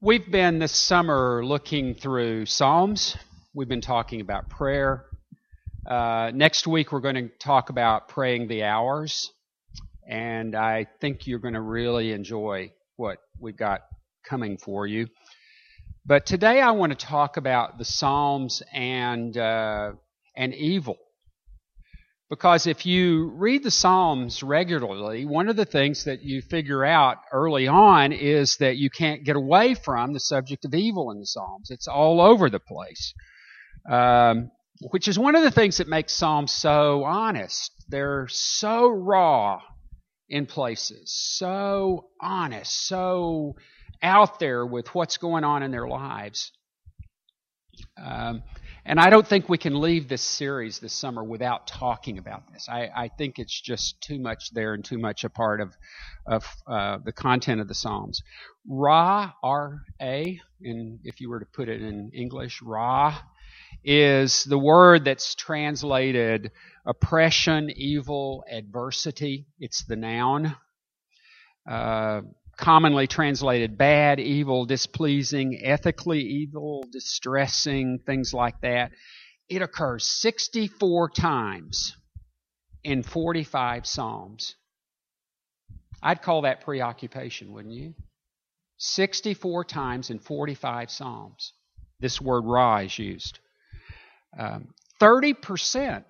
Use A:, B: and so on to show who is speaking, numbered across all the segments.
A: We've been this summer looking through Psalms. We've been talking about prayer. Uh, next week, we're going to talk about praying the hours. And I think you're going to really enjoy what we've got coming for you. But today, I want to talk about the Psalms and, uh, and evil. Because if you read the Psalms regularly, one of the things that you figure out early on is that you can't get away from the subject of evil in the Psalms. It's all over the place. Um, which is one of the things that makes Psalms so honest. They're so raw in places, so honest, so out there with what's going on in their lives. Um, and I don't think we can leave this series this summer without talking about this. I, I think it's just too much there and too much a part of, of uh, the content of the Psalms. Ra, R-A, and if you were to put it in English, Ra, is the word that's translated oppression, evil, adversity. It's the noun. Uh, commonly translated bad, evil, displeasing, ethically evil, distressing, things like that. It occurs 64 times in 45 Psalms. I'd call that preoccupation, wouldn't you? 64 times in 45 Psalms, this word ra is used. Um, 30%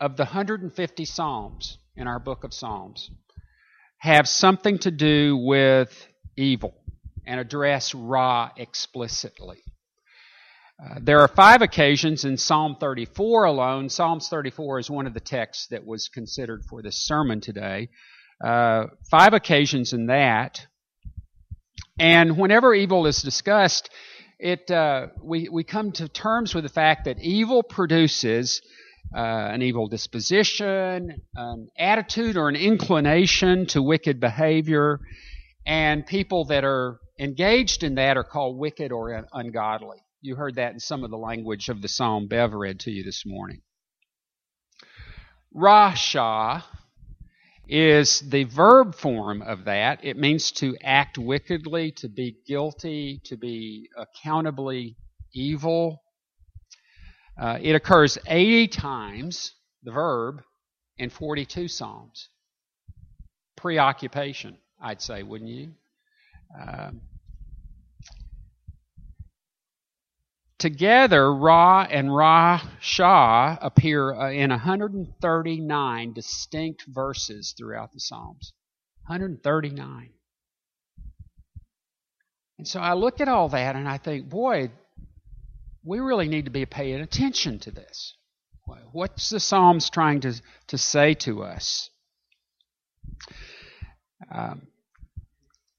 A: of the 150 Psalms in our book of Psalms have something to do with evil and address Ra explicitly. Uh, there are five occasions in Psalm 34 alone. Psalms 34 is one of the texts that was considered for this sermon today. Uh, five occasions in that. And whenever evil is discussed, it uh, we we come to terms with the fact that evil produces uh, an evil disposition, an attitude or an inclination to wicked behavior, and people that are engaged in that are called wicked or ungodly. You heard that in some of the language of the psalm Bev read to you this morning. Rasha is the verb form of that. It means to act wickedly, to be guilty, to be accountably evil. Uh, it occurs 80 times, the verb, in 42 Psalms. Preoccupation, I'd say, wouldn't you? Um, together, Ra and Ra Shah appear uh, in 139 distinct verses throughout the Psalms. 139. And so I look at all that and I think, boy, we really need to be paying attention to this. What's the Psalms trying to, to say to us? Um,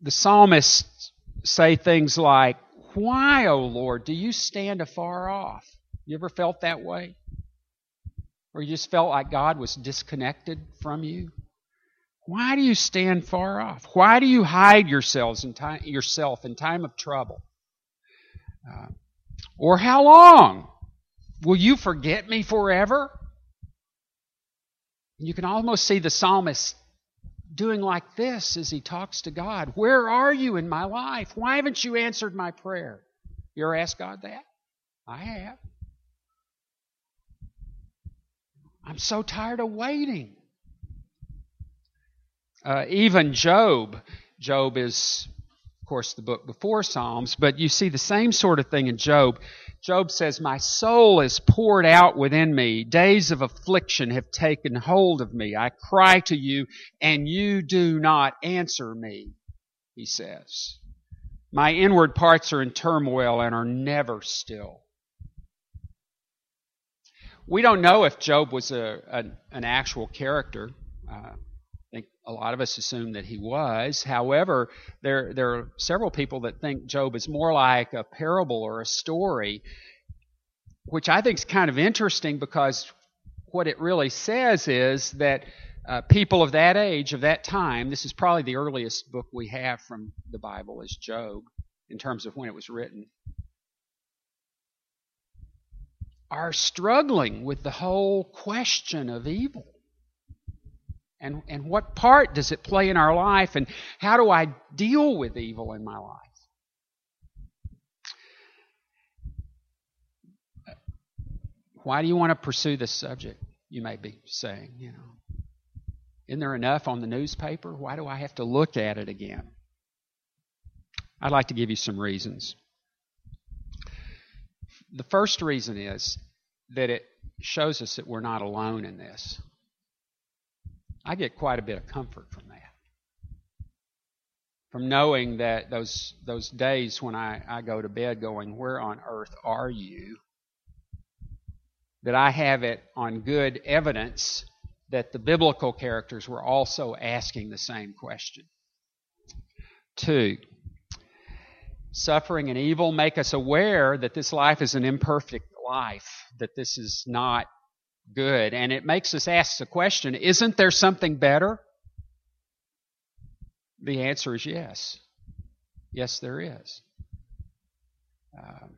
A: the psalmists say things like, Why, O Lord, do you stand afar off? You ever felt that way? Or you just felt like God was disconnected from you? Why do you stand far off? Why do you hide yourselves in time, yourself in time of trouble? Uh, or how long? Will you forget me forever? You can almost see the psalmist doing like this as he talks to God. Where are you in my life? Why haven't you answered my prayer? You ever asked God that? I have. I'm so tired of waiting. Uh, even Job, Job is course, the book before Psalms, but you see the same sort of thing in Job. Job says, My soul is poured out within me. Days of affliction have taken hold of me. I cry to you, and you do not answer me, he says. My inward parts are in turmoil and are never still. We don't know if Job was a, an actual character. Uh, a lot of us assume that he was. However, there, there are several people that think Job is more like a parable or a story, which I think is kind of interesting because what it really says is that uh, people of that age, of that time, this is probably the earliest book we have from the Bible, is Job, in terms of when it was written, are struggling with the whole question of evil. And, and what part does it play in our life? And how do I deal with evil in my life? Why do you want to pursue this subject? You may be saying, you know, isn't there enough on the newspaper? Why do I have to look at it again? I'd like to give you some reasons. The first reason is that it shows us that we're not alone in this. I get quite a bit of comfort from that. From knowing that those those days when I, I go to bed going, Where on earth are you? That I have it on good evidence that the biblical characters were also asking the same question. Two, suffering and evil make us aware that this life is an imperfect life, that this is not good. And it makes us ask the question isn't there something better? The answer is yes. Yes, there is. Um,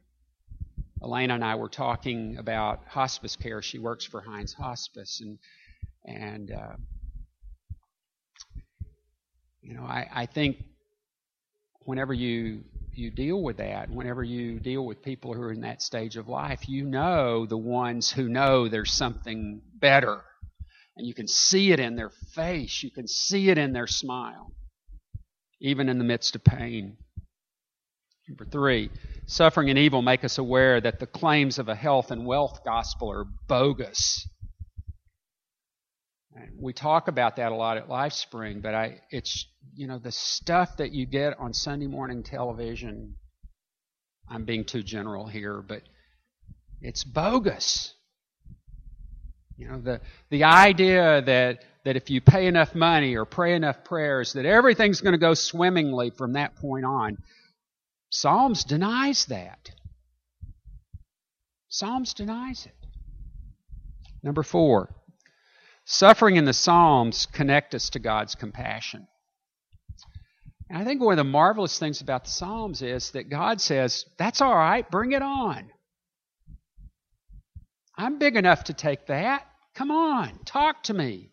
A: Elena and I were talking about hospice care. She works for Hines Hospice, and and uh, you know, I, I think whenever you you deal with that, whenever you deal with people who are in that stage of life, you know the ones who know there's something better. And you can see it in their face, you can see it in their smile, even in the midst of pain. Number three, suffering and evil make us aware that the claims of a health and wealth gospel are bogus. We talk about that a lot at LifeSpring, but I, it's you know the stuff that you get on Sunday morning television. I'm being too general here, but it's bogus. You know the the idea that that if you pay enough money or pray enough prayers, that everything's going to go swimmingly from that point on. Psalms denies that. Psalms denies it. Number four, Suffering in the Psalms connect us to God's compassion. And I think one of the marvelous things about the Psalms is that God says, That's all right, bring it on. I'm big enough to take that. Come on, talk to me.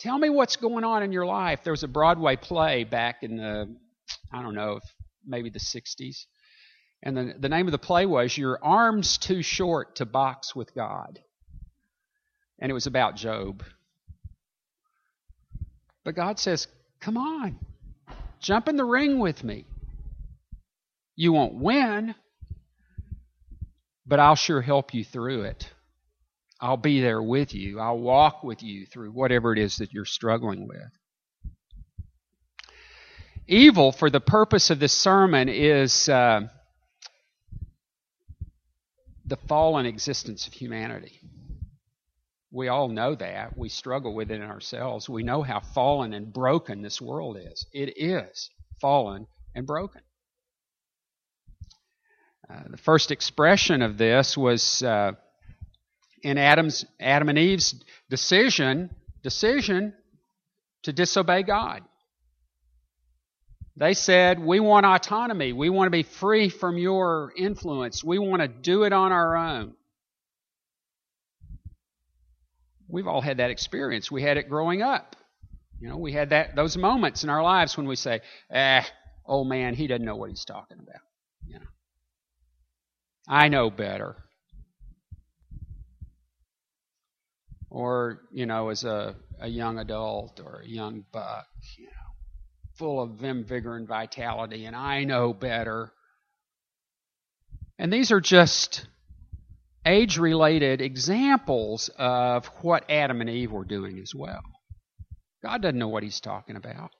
A: Tell me what's going on in your life. There was a Broadway play back in the, I don't know, maybe the 60s. And the, the name of the play was Your Arm's Too Short to Box with God and it was about Job. But God says, Come on, jump in the ring with me. You won't win, but I'll sure help you through it. I'll be there with you. I'll walk with you through whatever it is that you're struggling with. Evil, for the purpose of this sermon, is uh, the fallen existence of humanity. We all know that. We struggle with it in ourselves. We know how fallen and broken this world is. It is fallen and broken. Uh, the first expression of this was uh, in Adam's Adam and Eve's decision decision to disobey God. They said, "We want autonomy. We want to be free from your influence. We want to do it on our own." We've all had that experience. We had it growing up. You know, we had that those moments in our lives when we say, "Eh, old man, he doesn't know what he's talking about." You know, I know better. Or you know, as a a young adult or a young buck, you know, full of vim, vigor, and vitality, and I know better. And these are just age related examples of what Adam and Eve were doing as well. God doesn't know what he's talking about.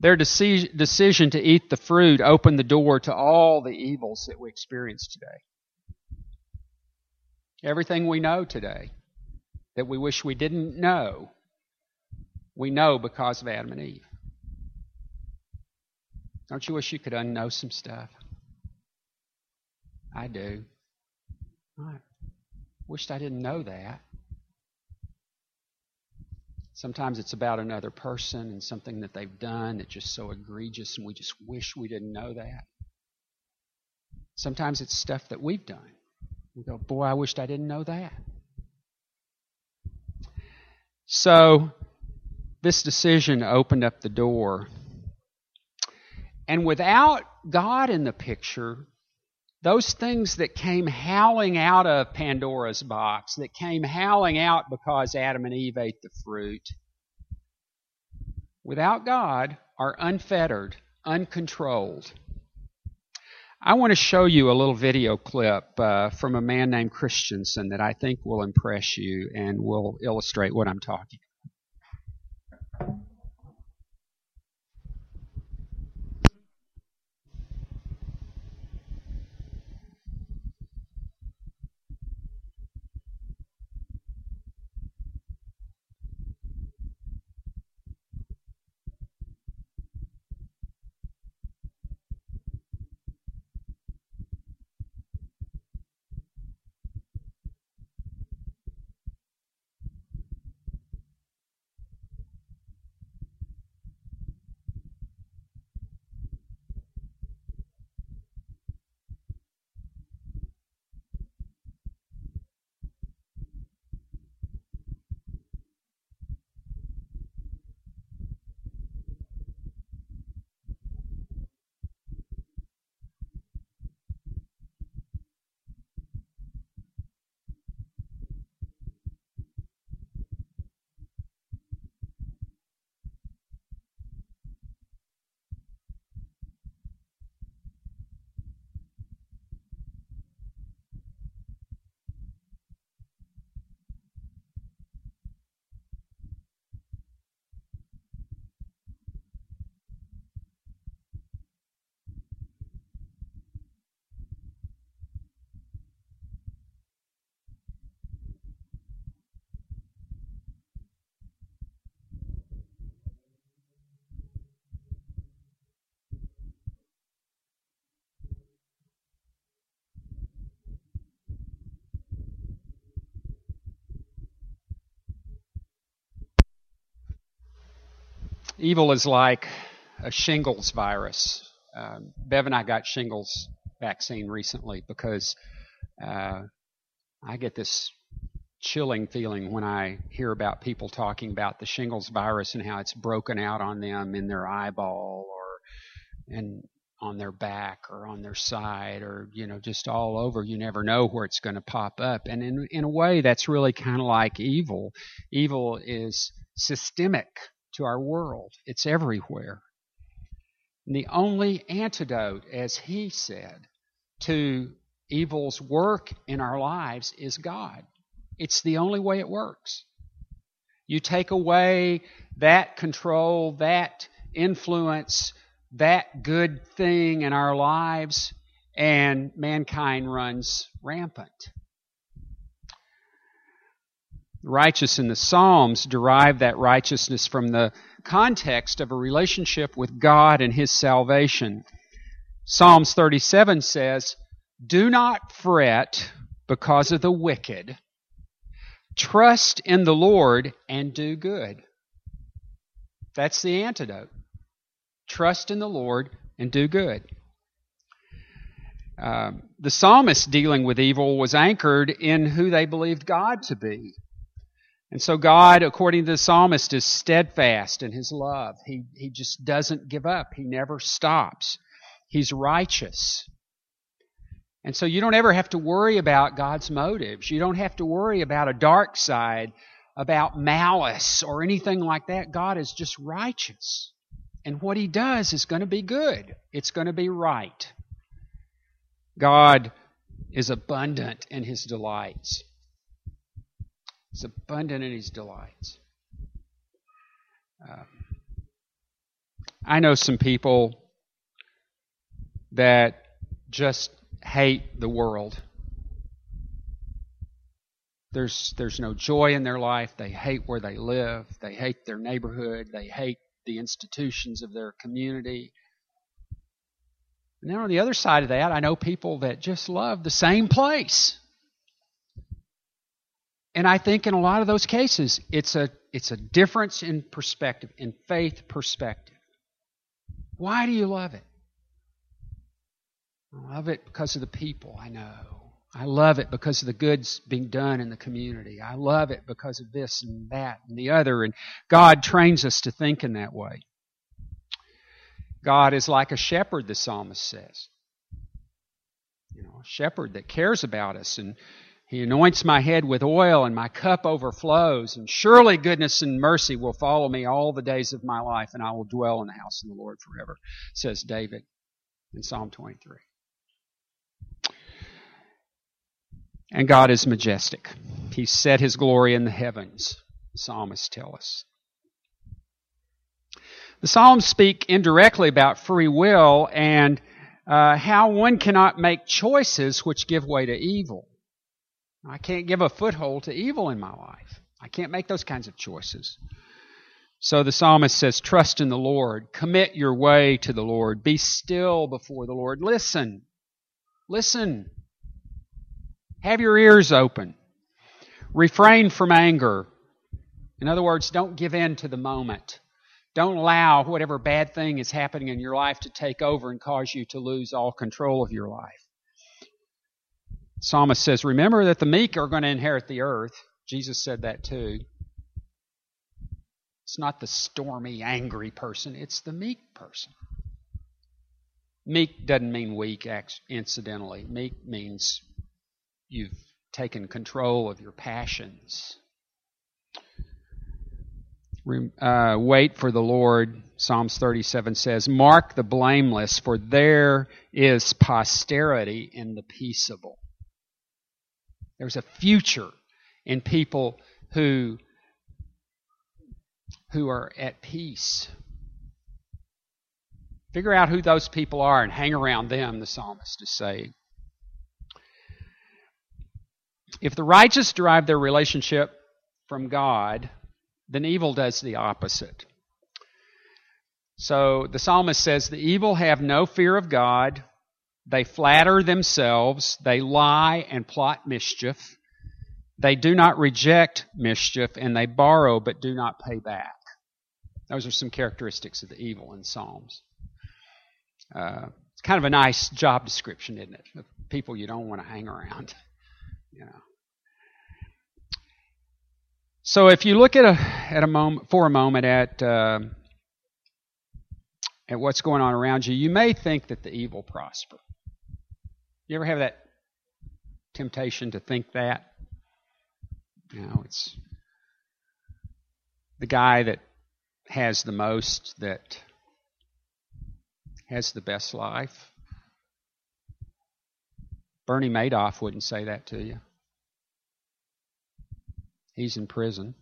A: Their decision to eat the fruit opened the door to all the evils that we experience today. Everything we know today that we wish we didn't know, we know because of Adam and Eve. Don't you wish you could unknow some stuff? I do. I wished I didn't know that. Sometimes it's about another person and something that they've done that's just so egregious and we just wish we didn't know that. Sometimes it's stuff that we've done. We go, boy, I wished I didn't know that. So, this decision opened up the door. And without God in the picture, those things that came howling out of Pandora's box, that came howling out because Adam and Eve ate the fruit, without God, are unfettered, uncontrolled. I want to show you a little video clip uh, from a man named Christensen that I think will impress you and will illustrate what I'm talking Evil is like a shingles virus. Um, Bev and I got shingles vaccine recently because uh, I get this chilling feeling when I hear about people talking about the shingles virus and how it's broken out on them in their eyeball or and on their back or on their side or you know just all over. You never know where it's going to pop up. And in in a way that's really kind of like evil. Evil is systemic to our world. It's everywhere. And the only antidote, as he said, to evil's work in our lives is God. It's the only way it works. You take away that control, that influence, that good thing in our lives, and mankind runs rampant righteous in the Psalms derive that righteousness from the context of a relationship with God and His salvation. Psalms 37 says, Do not fret because of the wicked. Trust in the Lord and do good. That's the antidote. Trust in the Lord and do good. Uh, the psalmist dealing with evil was anchored in who they believed God to be. And so God, according to the psalmist, is steadfast in his love. He, he just doesn't give up. He never stops. He's righteous. And so you don't ever have to worry about God's motives. You don't have to worry about a dark side, about malice or anything like that. God is just righteous. And what he does is going to be good. It's going to be right. God is abundant in his delights. He's abundant in his delights. Um, I know some people that just hate the world. There's there's no joy in their life. They hate where they live. They hate their neighborhood. They hate the institutions of their community. And then on the other side of that, I know people that just love the same place. And I think in a lot of those cases, it's a, it's a difference in perspective, in faith perspective. Why do you love it? I love it because of the people I know. I love it because of the goods being done in the community. I love it because of this and that and the other. And God trains us to think in that way. God is like a shepherd, the psalmist says. You know, a shepherd that cares about us and he anoints my head with oil and my cup overflows and surely goodness and mercy will follow me all the days of my life and I will dwell in the house of the Lord forever, says David in Psalm 23. And God is majestic. He set his glory in the heavens, the psalmists tell us. The Psalms speak indirectly about free will and uh, how one cannot make choices which give way to evil. I can't give a foothold to evil in my life. I can't make those kinds of choices. So the psalmist says, Trust in the Lord. Commit your way to the Lord. Be still before the Lord. Listen. Listen. Have your ears open. Refrain from anger. In other words, don't give in to the moment. Don't allow whatever bad thing is happening in your life to take over and cause you to lose all control of your life. Psalmist says, Remember that the meek are going to inherit the earth. Jesus said that too. It's not the stormy, angry person, it's the meek person. Meek doesn't mean weak, incidentally. Meek means you've taken control of your passions. Uh, wait for the Lord, Psalms 37 says, Mark the blameless, for there is posterity in the peaceable. There's a future in people who, who are at peace. Figure out who those people are and hang around them, the psalmist is saying. If the righteous derive their relationship from God, then evil does the opposite. So the psalmist says, The evil have no fear of God. They flatter themselves. They lie and plot mischief. They do not reject mischief, and they borrow but do not pay back. Those are some characteristics of the evil in Psalms. Uh, it's kind of a nice job description, isn't it? Of people you don't want to hang around. You know. So if you look at a at a moment for a moment at uh, at what's going on around you, you may think that the evil prosper. You ever have that temptation to think that? You know, it's the guy that has the most that has the best life. Bernie Madoff wouldn't say that to you. He's in prison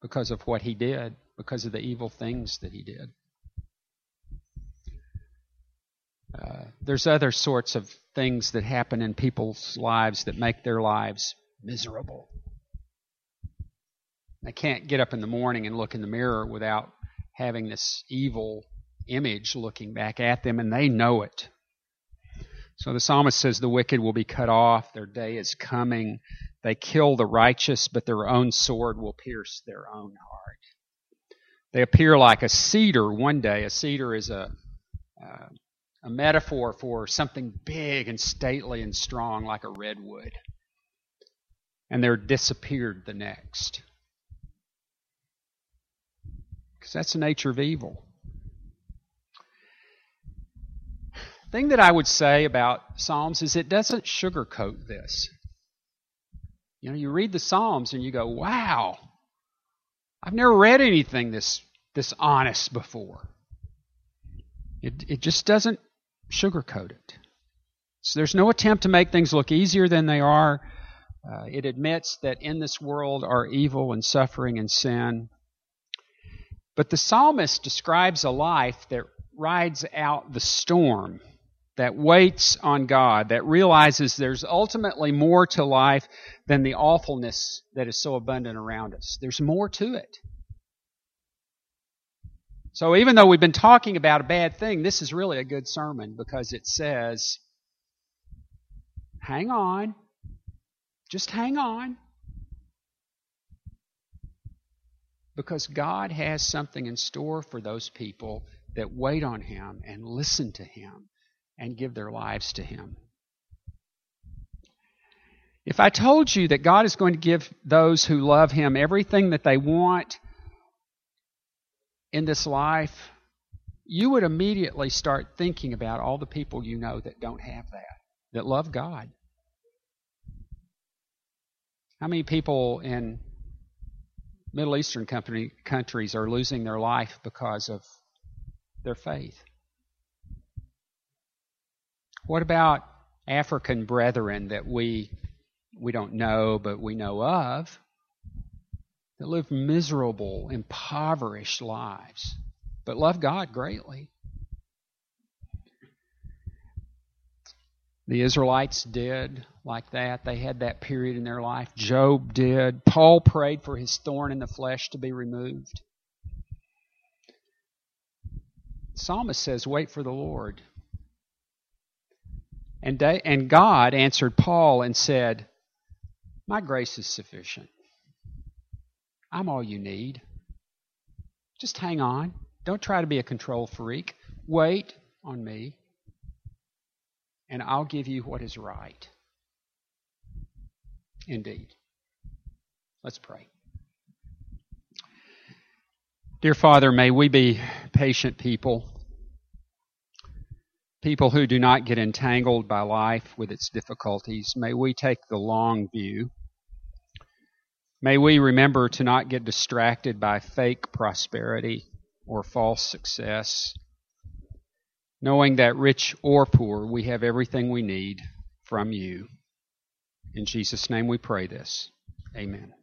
A: because of what he did, because of the evil things that he did. Uh, there's other sorts of things that happen in people's lives that make their lives miserable. They can't get up in the morning and look in the mirror without having this evil image looking back at them, and they know it. So the psalmist says, The wicked will be cut off, their day is coming. They kill the righteous, but their own sword will pierce their own heart. They appear like a cedar one day. A cedar is a, uh, a metaphor for something big and stately and strong, like a redwood. And they're disappeared the next. Because that's the nature of evil. thing that I would say about Psalms is it doesn't sugarcoat this. You know, you read the Psalms and you go, wow, I've never read anything this, this honest before. It, it just doesn't sugarcoat it. So there's no attempt to make things look easier than they are. Uh, it admits that in this world are evil and suffering and sin. But the psalmist describes a life that rides out the storm that waits on God, that realizes there's ultimately more to life than the awfulness that is so abundant around us. There's more to it. So even though we've been talking about a bad thing, this is really a good sermon because it says, hang on. Just hang on. Because God has something in store for those people that wait on Him and listen to Him and give their lives to Him. If I told you that God is going to give those who love Him everything that they want in this life, you would immediately start thinking about all the people you know that don't have that, that love God. How many people in Middle Eastern company, countries are losing their life because of their faith? What about African brethren that we we don't know but we know of that live miserable, impoverished lives, but love God greatly? The Israelites did like that. They had that period in their life. Job did. Paul prayed for his thorn in the flesh to be removed. The psalmist says, Wait for the Lord. And, and God answered Paul and said, My grace is sufficient. I'm all you need. Just hang on. Don't try to be a control freak. Wait on me, and I'll give you what is right. Indeed. Let's pray. Dear Father, may we be patient people people who do not get entangled by life with its difficulties. May we take the long view. May we remember to not get distracted by fake prosperity or false success, knowing that rich or poor, we have everything we need from you. In Jesus' name we pray this. Amen.